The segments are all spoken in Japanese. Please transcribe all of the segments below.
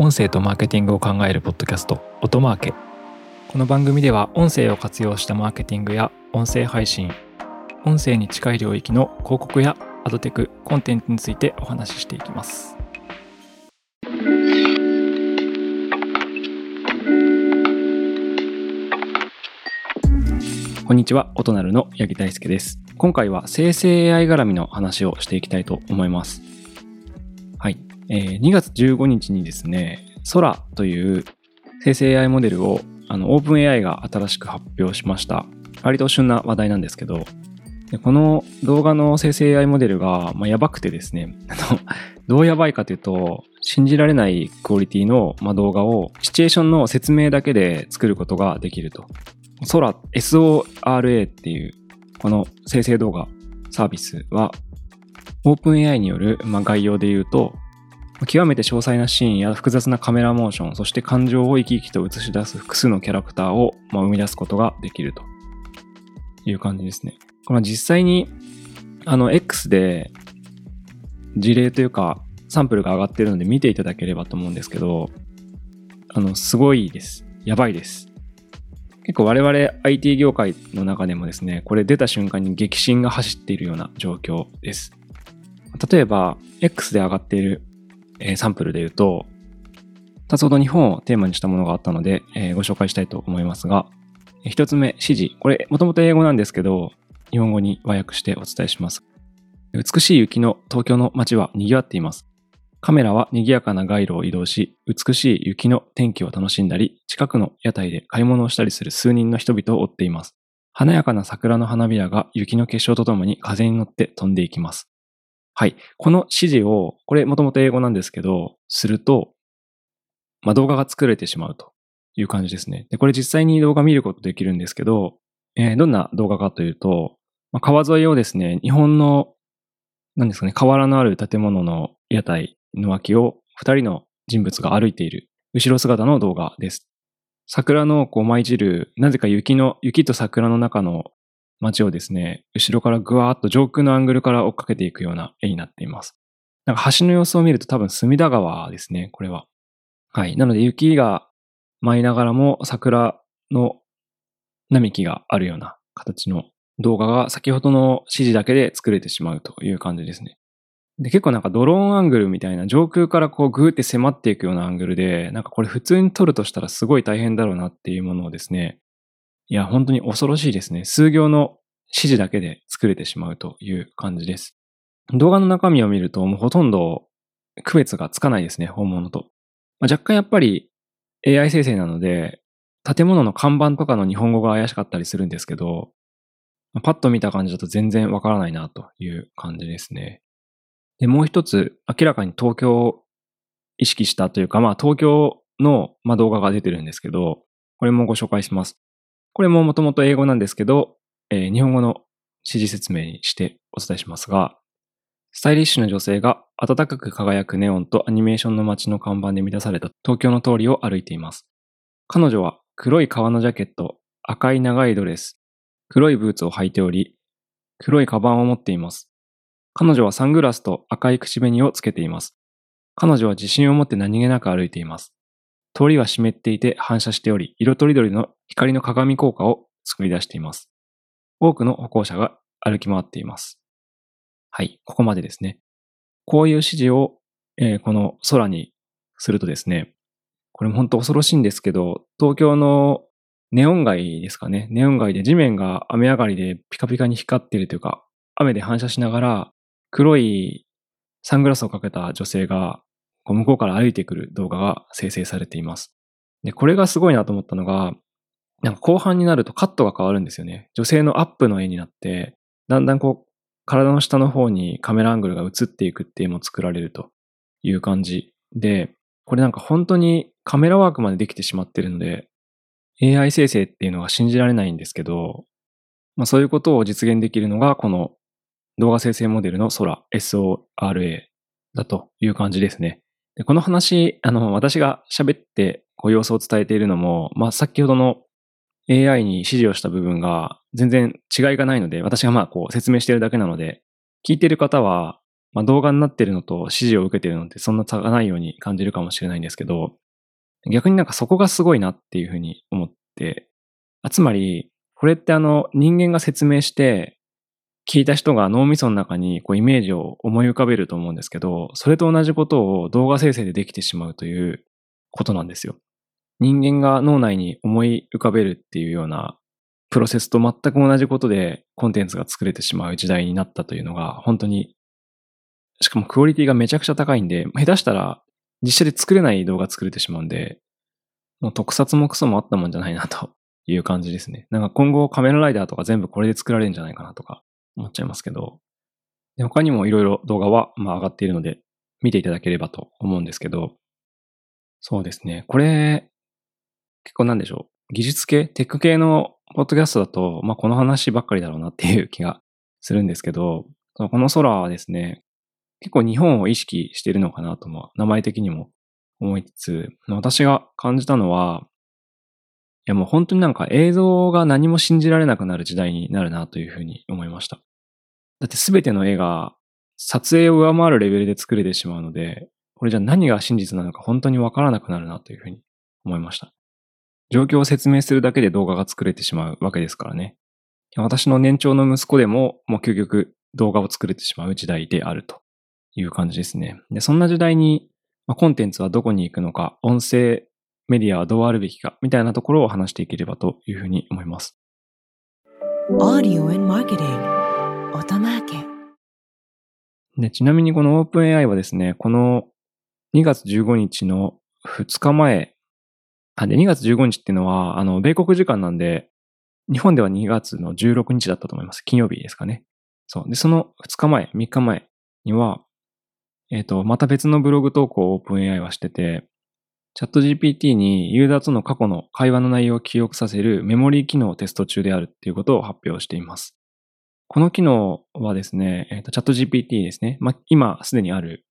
音声とマーケティングを考えるポッドキャスト音マーケ。この番組では音声を活用したマーケティングや音声配信音声に近い領域の広告やアドテクコンテンツについてお話ししていきます。こんにちは音なるの八木大輔です。今回は生成 AI 絡みの話をしていきたいと思います。えー、2月15日にですね、空という生成 AI モデルをあの OpenAI が新しく発表しました。割と旬な話題なんですけど、この動画の生成 AI モデルが、まあ、やばくてですね、どうやばいかというと、信じられないクオリティの、まあ、動画をシチュエーションの説明だけで作ることができると。空 SORA っていうこの生成動画サービスは OpenAI による、まあ、概要で言うと極めて詳細なシーンや複雑なカメラモーション、そして感情を生き生きと映し出す複数のキャラクターを、ま、生み出すことができるという感じですね。これは実際にあの X で事例というかサンプルが上がってるので見ていただければと思うんですけど、あの、すごいです。やばいです。結構我々 IT 業界の中でもですね、これ出た瞬間に激震が走っているような状況です。例えば、X で上がっているえー、サンプルで言うと、2つほど日本をテーマにしたものがあったので、えー、ご紹介したいと思いますが、1つ目、指示。これ、もともと英語なんですけど、日本語に和訳してお伝えします。美しい雪の東京の街は賑わっています。カメラは賑やかな街路を移動し、美しい雪の天気を楽しんだり、近くの屋台で買い物をしたりする数人の人々を追っています。華やかな桜の花びらが雪の結晶とともに風に乗って飛んでいきます。はい。この指示を、これもともと英語なんですけど、すると、まあ、動画が作れてしまうという感じですね。で、これ実際に動画見ることできるんですけど、えー、どんな動画かというと、まあ、川沿いをですね、日本の、何ですかね、河原のある建物の屋台の脇を二人の人物が歩いている、後ろ姿の動画です。桜のこう舞い散る、なぜか雪の、雪と桜の中の街をですね、後ろからぐわーっと上空のアングルから追っかけていくような絵になっています。なんか橋の様子を見ると多分隅田川ですね、これは。はい。なので雪が舞いながらも桜の並木があるような形の動画が先ほどの指示だけで作れてしまうという感じですね。で、結構なんかドローンアングルみたいな上空からこうグーって迫っていくようなアングルで、なんかこれ普通に撮るとしたらすごい大変だろうなっていうものをですね、いや、本当に恐ろしいですね。数行の指示だけで作れてしまうという感じです。動画の中身を見ると、もうほとんど区別がつかないですね、本物と。まあ、若干やっぱり AI 生成なので、建物の看板とかの日本語が怪しかったりするんですけど、パッと見た感じだと全然わからないなという感じですね。で、もう一つ、明らかに東京を意識したというか、まあ東京の、まあ、動画が出てるんですけど、これもご紹介します。これももともと英語なんですけど、えー、日本語の指示説明にしてお伝えしますが、スタイリッシュな女性が暖かく輝くネオンとアニメーションの街の看板で満たされた東京の通りを歩いています。彼女は黒い革のジャケット、赤い長いドレス、黒いブーツを履いており、黒いカバンを持っています。彼女はサングラスと赤い口紅をつけています。彼女は自信を持って何気なく歩いています。通りは湿っていて反射しており、色とりどりの光の鏡効果を作り出しています。多くの歩行者が歩き回っています。はい、ここまでですね。こういう指示を、えー、この空にするとですね、これも本当恐ろしいんですけど、東京のネオン街ですかね。ネオン街で地面が雨上がりでピカピカに光っているというか、雨で反射しながら黒いサングラスをかけた女性がこう向こうから歩いてくる動画が生成されています。で、これがすごいなと思ったのが、なんか後半になるとカットが変わるんですよね。女性のアップの絵になって、だんだんこう、体の下の方にカメラアングルが映っていくっていうのも作られるという感じで、これなんか本当にカメラワークまでできてしまってるので、AI 生成っていうのは信じられないんですけど、まあそういうことを実現できるのがこの動画生成モデルの空 SORA だという感じですね。でこの話、あの、私が喋ってこう様子を伝えているのも、まあ、先ほどの AI に指示をした部分が全然違いがないので、私がまあこう説明しているだけなので、聞いている方は、まあ、動画になっているのと指示を受けているのってそんな差がないように感じるかもしれないんですけど、逆になんかそこがすごいなっていうふうに思って、あつまり、これってあの人間が説明して、聞いた人が脳みその中にこうイメージを思い浮かべると思うんですけど、それと同じことを動画生成でできてしまうということなんですよ。人間が脳内に思い浮かべるっていうようなプロセスと全く同じことでコンテンツが作れてしまう時代になったというのが本当に、しかもクオリティがめちゃくちゃ高いんで、下手したら実写で作れない動画作れてしまうんで、もう特撮もクソもあったもんじゃないなという感じですね。なんか今後カメラライダーとか全部これで作られるんじゃないかなとか思っちゃいますけど、で他にもいろいろ動画はまあ上がっているので見ていただければと思うんですけど、そうですね。これ、結構なんでしょう。技術系、テック系のポッドキャストだと、まあこの話ばっかりだろうなっていう 気がするんですけど、この空はですね、結構日本を意識しているのかなとも、名前的にも思いつつ、私が感じたのは、やもう本当になんか映像が何も信じられなくなる時代になるなというふうに思いました。だってすべての絵が撮影を上回るレベルで作れてしまうので、これじゃ何が真実なのか本当にわからなくなるなというふうに思いました。状況を説明するだけで動画が作れてしまうわけですからね。私の年長の息子でももう究極動画を作れてしまう時代であるという感じですね。で、そんな時代に、まあ、コンテンツはどこに行くのか、音声メディアはどうあるべきか、みたいなところを話していければというふうに思います。でちなみにこの OpenAI はですね、この2月15日の2日前、あ、で、2月15日っていうのは、あの、米国時間なんで、日本では2月の16日だったと思います。金曜日ですかね。そう。で、その2日前、3日前には、えっ、ー、と、また別のブログ投稿を OpenAI はしてて、チャット GPT にユーザーとの過去の会話の内容を記憶させるメモリー機能をテスト中であるっていうことを発表しています。この機能はですね、えー、とチャット GPT ですね。まあ、今すでにある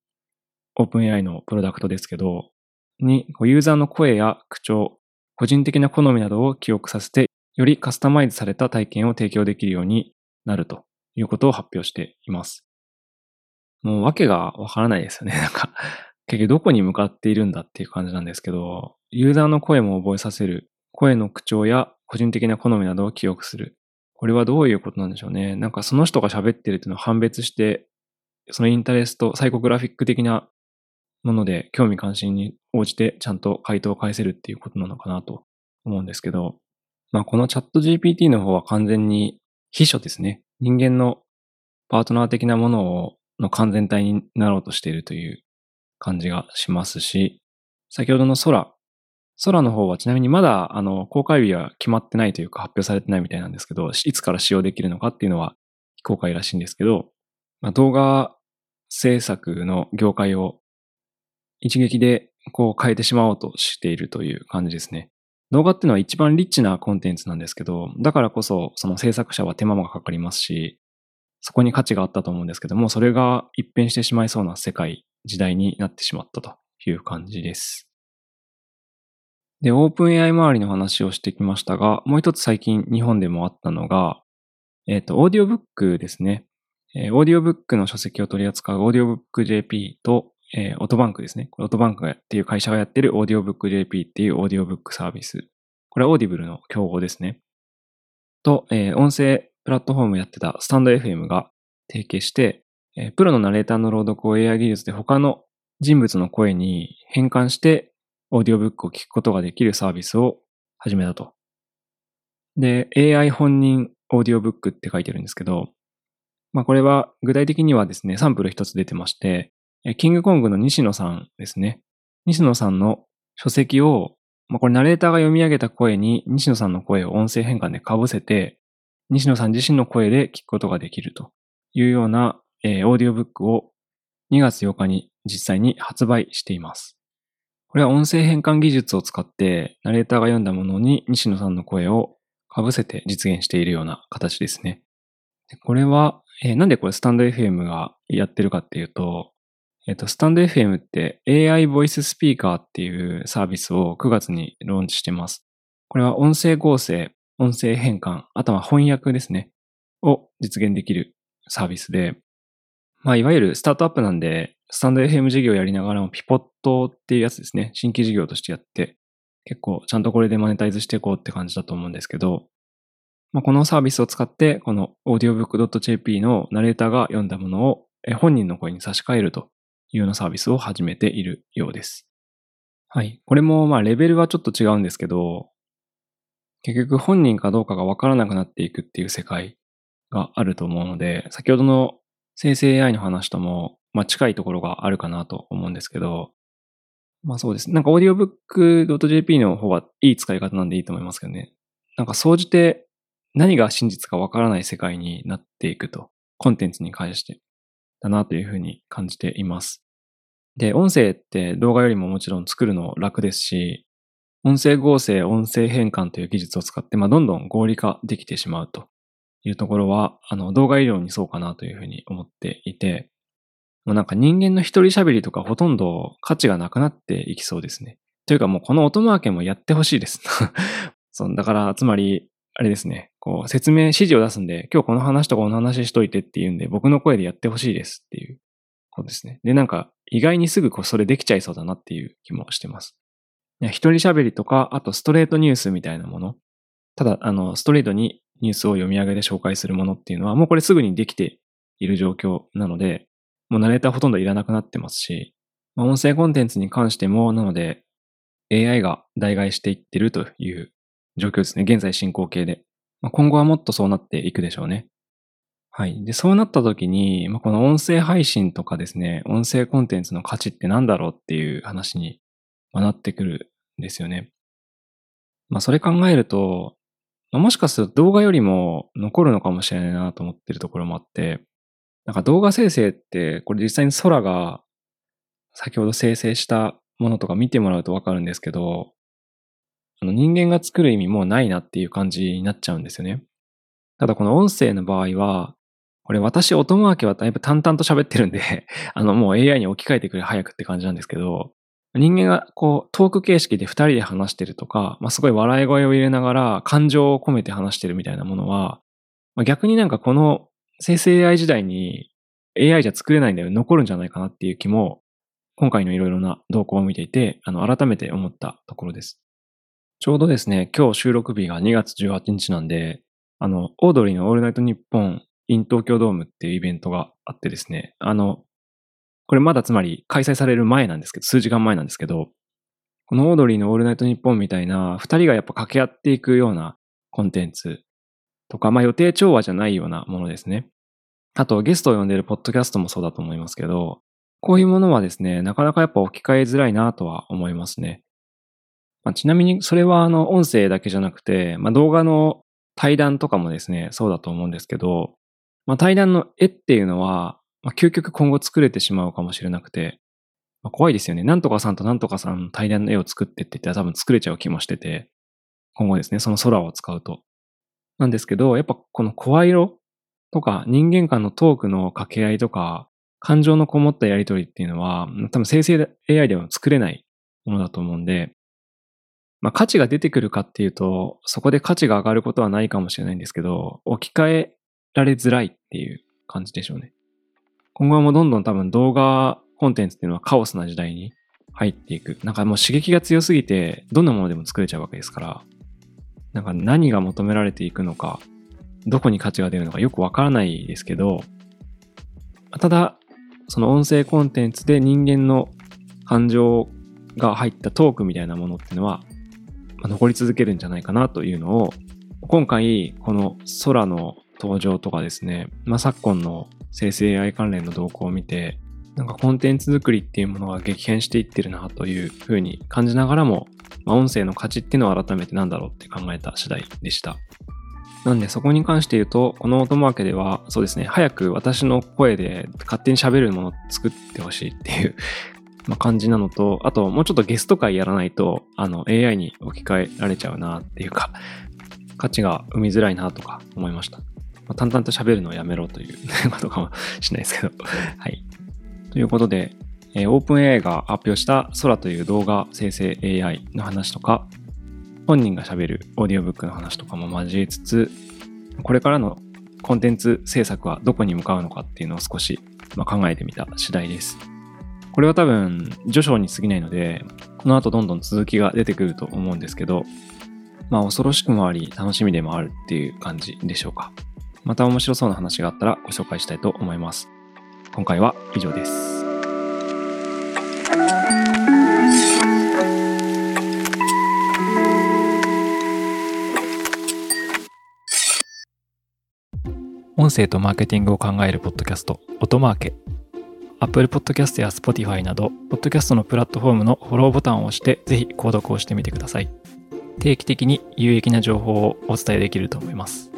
OpenAI のプロダクトですけど、にユーザーの声や口調、個人的な好みなどを記憶させて、よりカスタマイズされた体験を提供できるようになるということを発表しています。もう訳がわからないですよね。なんか、結局どこに向かっているんだっていう感じなんですけど、ユーザーの声も覚えさせる、声の口調や個人的な好みなどを記憶する。これはどういうことなんでしょうね。なんかその人が喋ってるっていうのを判別して、そのインタレスト、サイコグラフィック的なもので興味関心に応じてちゃんと回答を返せるっていうことなのかなと思うんですけど、まあこのチャット GPT の方は完全に秘書ですね。人間のパートナー的なものをの完全体になろうとしているという感じがしますし、先ほどの空、空の方はちなみにまだあの公開日は決まってないというか発表されてないみたいなんですけど、いつから使用できるのかっていうのは非公開らしいんですけど、まあ、動画制作の業界を一撃でこう変えてしまおうとしているという感じですね。動画っていうのは一番リッチなコンテンツなんですけど、だからこそその制作者は手間がかかりますし、そこに価値があったと思うんですけども、それが一変してしまいそうな世界時代になってしまったという感じです。で、オープン AI 周りの話をしてきましたが、もう一つ最近日本でもあったのが、えっ、ー、と、オーディオブックですね。えー、オーディオブックの書籍を取り扱うオーディオブック JP と、えー、オトバンクですね。オトバンクっていう会社がやってるオーディオブック JP っていうオーディオブックサービス。これはオーディブルの競合ですね。と、えー、音声プラットフォームやってたスタンド FM が提携して、えプロのナレーターの朗読を AI 技術で他の人物の声に変換してオーディオブックを聞くことができるサービスを始めたと。で、AI 本人オーディオブックって書いてるんですけど、まあこれは具体的にはですね、サンプル一つ出てまして、キングコングの西野さんですね。西野さんの書籍を、まあこれナレーターが読み上げた声に西野さんの声を音声変換で被せて、西野さん自身の声で聞くことができるというようなえー、オーディオブックを2月8日に実際に発売しています。これは音声変換技術を使って、ナレーターが読んだものに西野さんの声を被せて実現しているような形ですね。これは、えー、なんでこれスタンド FM がやってるかっていうと、えっ、ー、と、スタンド FM って AI ボイススピーカーっていうサービスを9月にローンチしてます。これは音声合成、音声変換、あとは翻訳ですね、を実現できるサービスで、まあ、いわゆるスタートアップなんで、スタンド FM 事業やりながらもピポットっていうやつですね。新規事業としてやって、結構ちゃんとこれでマネタイズしていこうって感じだと思うんですけど、まあ、このサービスを使って、この audiobook.jp のナレーターが読んだものを本人の声に差し替えるというようなサービスを始めているようです。はい。これもまあレベルはちょっと違うんですけど、結局本人かどうかがわからなくなっていくっていう世界があると思うので、先ほどの生成 AI の話とも、まあ、近いところがあるかなと思うんですけど、まあそうです。なんか audiobook.jp の方はいい使い方なんでいいと思いますけどね。なんか総じて何が真実かわからない世界になっていくと、コンテンツに関してだなというふうに感じています。で、音声って動画よりももちろん作るの楽ですし、音声合成、音声変換という技術を使って、まあ、どんどん合理化できてしまうというところは、あの、動画医療にそうかなというふうに思っていて、もうなんか人間の一人喋りとかほとんど価値がなくなっていきそうですね。というかもうこの音マーケもやってほしいです。そう、だから、つまり、あれですね、こう、説明、指示を出すんで、今日この話とかこの話しといてって言うんで、僕の声でやってほしいですっていうことですね。で、なんか、意外にすぐこうそれできちゃいそうだなっていう気もしてます。一人喋りとか、あとストレートニュースみたいなもの。ただ、あの、ストレートにニュースを読み上げて紹介するものっていうのは、もうこれすぐにできている状況なので、もうナレーターほとんどいらなくなってますし、まあ、音声コンテンツに関しても、なので、AI が代替していってるという状況ですね。現在進行形で。まあ、今後はもっとそうなっていくでしょうね。はい。で、そうなった時に、まあ、この音声配信とかですね、音声コンテンツの価値って何だろうっていう話になってくるんですよね。まあ、それ考えると、もしかすると動画よりも残るのかもしれないなと思ってるところもあって、なんか動画生成って、これ実際に空が先ほど生成したものとか見てもらうとわかるんですけど、あの人間が作る意味もうないなっていう感じになっちゃうんですよね。ただこの音声の場合は、これ私音マーケはだいぶ淡々と喋ってるんで あのもう AI に置き換えてくれ早くって感じなんですけど、人間がこうトーク形式で二人で話してるとか、まあ、すごい笑い声を入れながら感情を込めて話してるみたいなものは、まあ、逆になんかこの生成 AI 時代に AI じゃ作れないんだよ、残るんじゃないかなっていう気も、今回のいろいろな動向を見ていて、あの、改めて思ったところです。ちょうどですね、今日収録日が2月18日なんで、あの、オードリーのオールナイトニッポン in 東京ドームっていうイベントがあってですね、あの、これまだつまり開催される前なんですけど、数時間前なんですけど、このオードリーのオールナイトニッポンみたいな、二人がやっぱ掛け合っていくようなコンテンツとか、まあ予定調和じゃないようなものですね。あとゲストを呼んでるポッドキャストもそうだと思いますけど、こういうものはですね、なかなかやっぱ置き換えづらいなとは思いますね。まあ、ちなみにそれはあの音声だけじゃなくて、まあ、動画の対談とかもですね、そうだと思うんですけど、まあ、対談の絵っていうのは、まあ、究極今後作れてしまうかもしれなくて、まあ、怖いですよね。なんとかさんとなんとかさん対談の絵を作ってって言ったら多分作れちゃう気もしてて、今後ですね、その空を使うと。なんですけど、やっぱこの声色とか人間間のトークの掛け合いとか、感情のこもったやりとりっていうのは、多分生成 AI では作れないものだと思うんで、まあ価値が出てくるかっていうと、そこで価値が上がることはないかもしれないんですけど、置き換えられづらいっていう感じでしょうね。今後もどんどん多分動画コンテンツっていうのはカオスな時代に入っていく。なんかもう刺激が強すぎて、どんなものでも作れちゃうわけですから、なんか何が求められていくのか、どこに価値が出るのかよくわからないですけど、ただ、その音声コンテンツで人間の感情が入ったトークみたいなものっていうのは、残り続けるんじゃないかなというのを、今回、この空の登場とかですね、まあ、昨今の生成 AI 関連の動向を見て、なんかコンテンツ作りっていうものが激変していってるなというふうに感じながらも、まあ、音声の価値っていうのを改めてなんだろうって考えた次第でした。なんでそこに関して言うと、この音マーケでは、そうですね、早く私の声で勝手に喋るものを作ってほしいっていう まあ、感じなのと、あともうちょっとゲスト会やらないと、あの AI に置き換えられちゃうなっていうか、価値が生みづらいなとか思いました。まあ、淡々と喋るのをやめろという ことかもしないですけど。はい。ということで、えー、OpenAI が発表した空という動画生成 AI の話とか、本人が喋るオーディオブックの話とかも交えつつ、これからのコンテンツ制作はどこに向かうのかっていうのを少しまあ、考えてみた次第です。これは多分序章に過ぎないので、この後どんどん続きが出てくると思うんですけど、まあ恐ろしくもあり楽しみでもあるっていう感じでしょうか。また面白そうな話があったらご紹介したいと思います。今回は以上です。音声とマーケティングを考えるポッドキャスト、音マーケ。Apple Podcast や Spotify など、ポッドキャストのプラットフォームのフォローボタンを押して、ぜひ購読をしてみてください。定期的に有益な情報をお伝えできると思います。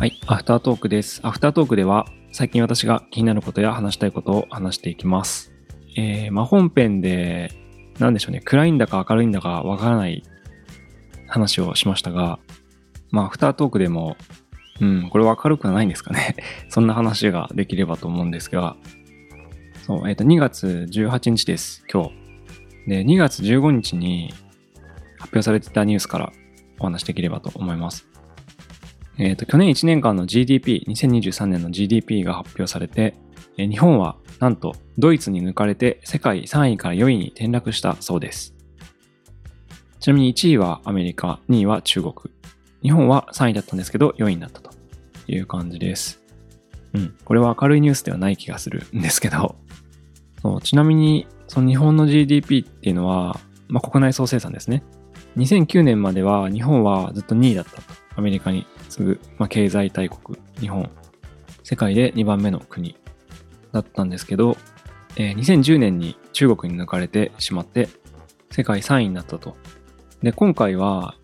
はい、アフタートークです。アフタートークでは、最近私が気になることや話したいことを話していきます。えー、まあ、本編で、なんでしょうね、暗いんだか明るいんだかわからない話をしましたが、まあ、アフタートークでも、うん、これは明るくはないんですかね。そんな話ができればと思うんですが、そう、えっ、ー、と、2月18日です、今日。で、2月15日に発表されてたニュースからお話できればと思います。えっ、ー、と、去年1年間の GDP、2023年の GDP が発表されて、えー、日本はなんとドイツに抜かれて世界3位から4位に転落したそうです。ちなみに1位はアメリカ、2位は中国。日本は3位だったんですけど、4位になったという感じです。うん。これは明るいニュースではない気がするんですけど、そうちなみに、その日本の GDP っていうのは、まあ、国内総生産ですね。2009年までは日本はずっと2位だったと。アメリカに次ぐ、まあ、経済大国、日本。世界で2番目の国だったんですけど、えー、2010年に中国に抜かれてしまって、世界3位になったとで、今回は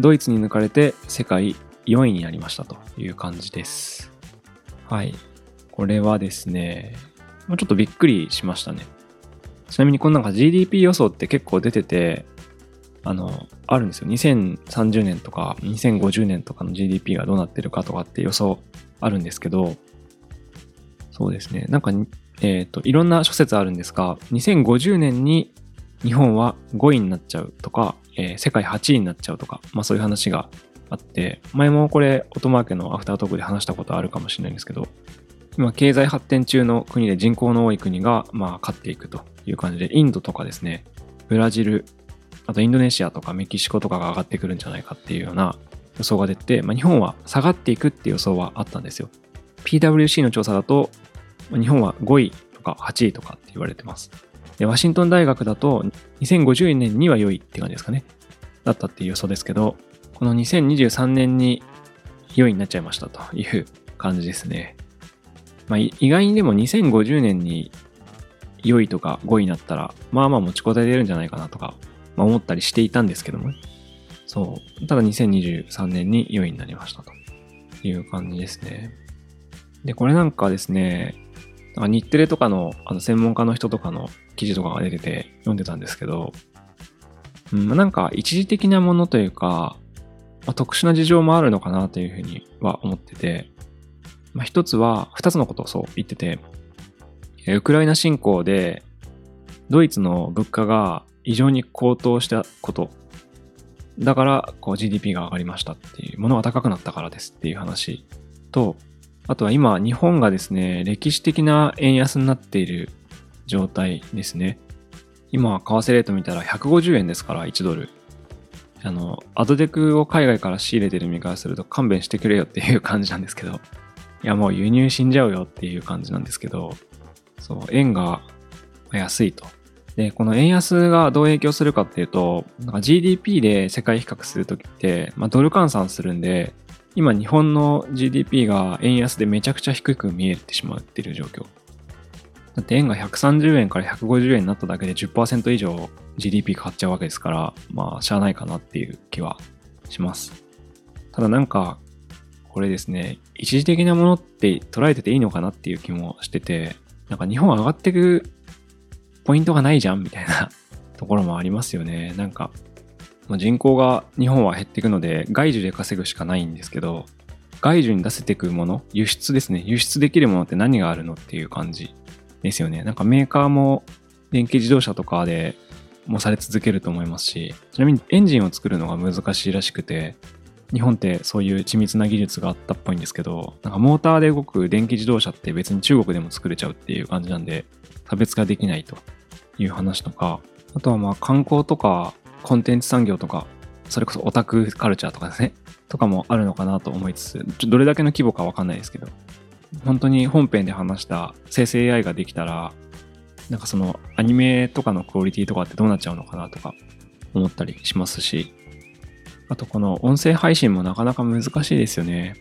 ドイツに抜かれて世界4位になりましたという感じです。はい。これはですね、ちょっとびっくりしましたね。ちなみにこのなんか GDP 予想って結構出てて、あの、あるんですよ。2030年とか2050年とかの GDP がどうなってるかとかって予想あるんですけど、そうですね。なんか、えっ、ー、と、いろんな諸説あるんですが、2050年に日本は5位になっちゃうとか、えー、世界8位になっちゃうとか、まあそういう話があって、前もこれ、オトマーケのアフタートークで話したことあるかもしれないんですけど、今、経済発展中の国で人口の多い国が、まあ、勝っていくという感じで、インドとかですね、ブラジル、とインドネシアとかメキシコとかが上がってくるんじゃないかっていうような予想が出て、まあ、日本は下がっていくっていう予想はあったんですよ。PWC の調査だと、日本は5位とか8位とかって言われてます。で、ワシントン大学だと2050年には良いって感じですかね。だったっていう予想ですけど、この2023年に良いになっちゃいましたという感じですね。まあ、意外にでも2050年に良いとか5位になったら、まあまあ持ちこたえれるんじゃないかなとか、まあ、思ったりしていたんですけども、ね、そう。ただ2023年に良いになりましたという感じですね。で、これなんかですね、なんか日テレとかのあの専門家の人とかの記事とかが出てて読んでたんですけど、うん、なんか一時的なものというか、まあ、特殊な事情もあるのかなというふうには思ってて、まあ、一つは、二つのことをそう言ってて、ウクライナ侵攻でドイツの物価が異常に高騰したこと。だから、こう GDP が上がりましたっていう、ものが高くなったからですっていう話と、あとは今、日本がですね、歴史的な円安になっている状態ですね。今、為替レート見たら150円ですから、1ドル。あの、アドデクを海外から仕入れてる身からすると勘弁してくれよっていう感じなんですけど、いやもう輸入死んじゃうよっていう感じなんですけど、そう、円が安いと。で、この円安がどう影響するかっていうと、GDP で世界比較するときって、まあ、ドル換算するんで、今日本の GDP が円安でめちゃくちゃ低く見えてしまっていう状況。だって円が130円から150円になっただけで10%以上 GDP 変わっちゃうわけですから、まあ、しゃあないかなっていう気はします。ただなんか、これですね、一時的なものって捉えてていいのかなっていう気もしてて、なんか日本上がっていくポイントがないじゃんみたいな ところもありますよね。なんか、人口が日本は減っていくので、外需で稼ぐしかないんですけど、外需に出せていくもの、輸出ですね。輸出できるものって何があるのっていう感じですよね。なんかメーカーも電気自動車とかでもされ続けると思いますし、ちなみにエンジンを作るのが難しいらしくて、日本ってそういう緻密な技術があったっぽいんですけど、なんかモーターで動く電気自動車って別に中国でも作れちゃうっていう感じなんで、差別化できないという話とか、あとはまあ観光とかコンテンツ産業とか、それこそオタクカルチャーとかですね、とかもあるのかなと思いつつ、ちょどれだけの規模かわかんないですけど、本当に本編で話した生成 AI ができたら、なんかそのアニメとかのクオリティとかってどうなっちゃうのかなとか思ったりしますし、あとこの音声配信もなかなか難しいですよね。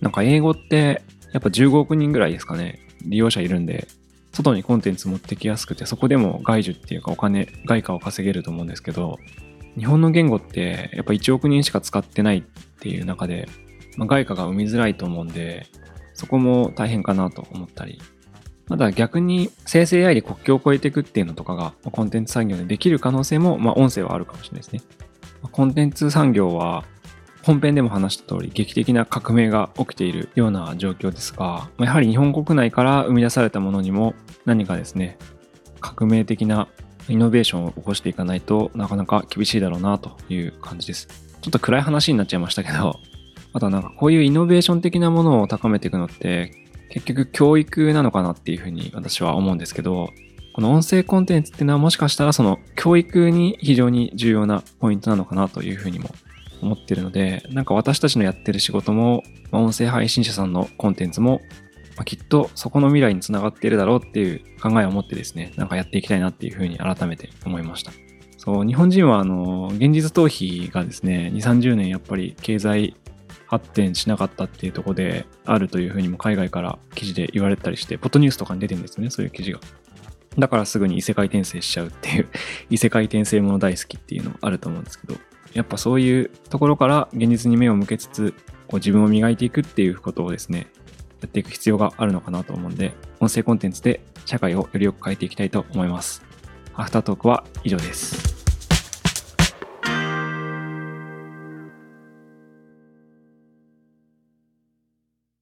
なんか英語ってやっぱ15億人ぐらいですかね、利用者いるんで、外にコンテンツ持ってきやすくて、そこでも外需っていうかお金、外貨を稼げると思うんですけど、日本の言語ってやっぱ1億人しか使ってないっていう中で、まあ、外貨が生みづらいと思うんで、そこも大変かなと思ったり。まだ逆に生成 AI で国境を越えていくっていうのとかがコンテンツ産業でできる可能性も、まあ、音声はあるかもしれないですね。コンテンツ産業は本編でも話した通り劇的な革命が起きているような状況ですが、やはり日本国内から生み出されたものにも何かですね、革命的なイノベーションを起こしていかないとなかなか厳しいだろうなという感じです。ちょっと暗い話になっちゃいましたけど、あとはなんかこういうイノベーション的なものを高めていくのって結局教育なのかなっていうふうに私は思うんですけど、この音声コンテンツっていうのはもしかしたらその教育に非常に重要なポイントなのかなというふうにも思ってるので、なんか私たちのやってる仕事も、まあ、音声配信者さんのコンテンツも、まあ、きっとそこの未来につながっているだろうっていう考えを持ってですね、なんかやっていきたいなっていうふうに改めて思いました。そう、日本人はあの、現実逃避がですね、2、30年やっぱり経済発展しなかったっていうところであるというふうにも海外から記事で言われたりして、ポットニュースとかに出てるんですよね、そういう記事が。だからすぐに異世界転生しちゃうっていう異世界転生もの大好きっていうのもあると思うんですけど、やっぱそういうところから現実に目を向けつつ、こう自分を磨いていくっていうことをですね、やっていく必要があるのかなと思うんで、音声コンテンツで社会をよりよく変えていきたいと思います。アフタートークは以上です。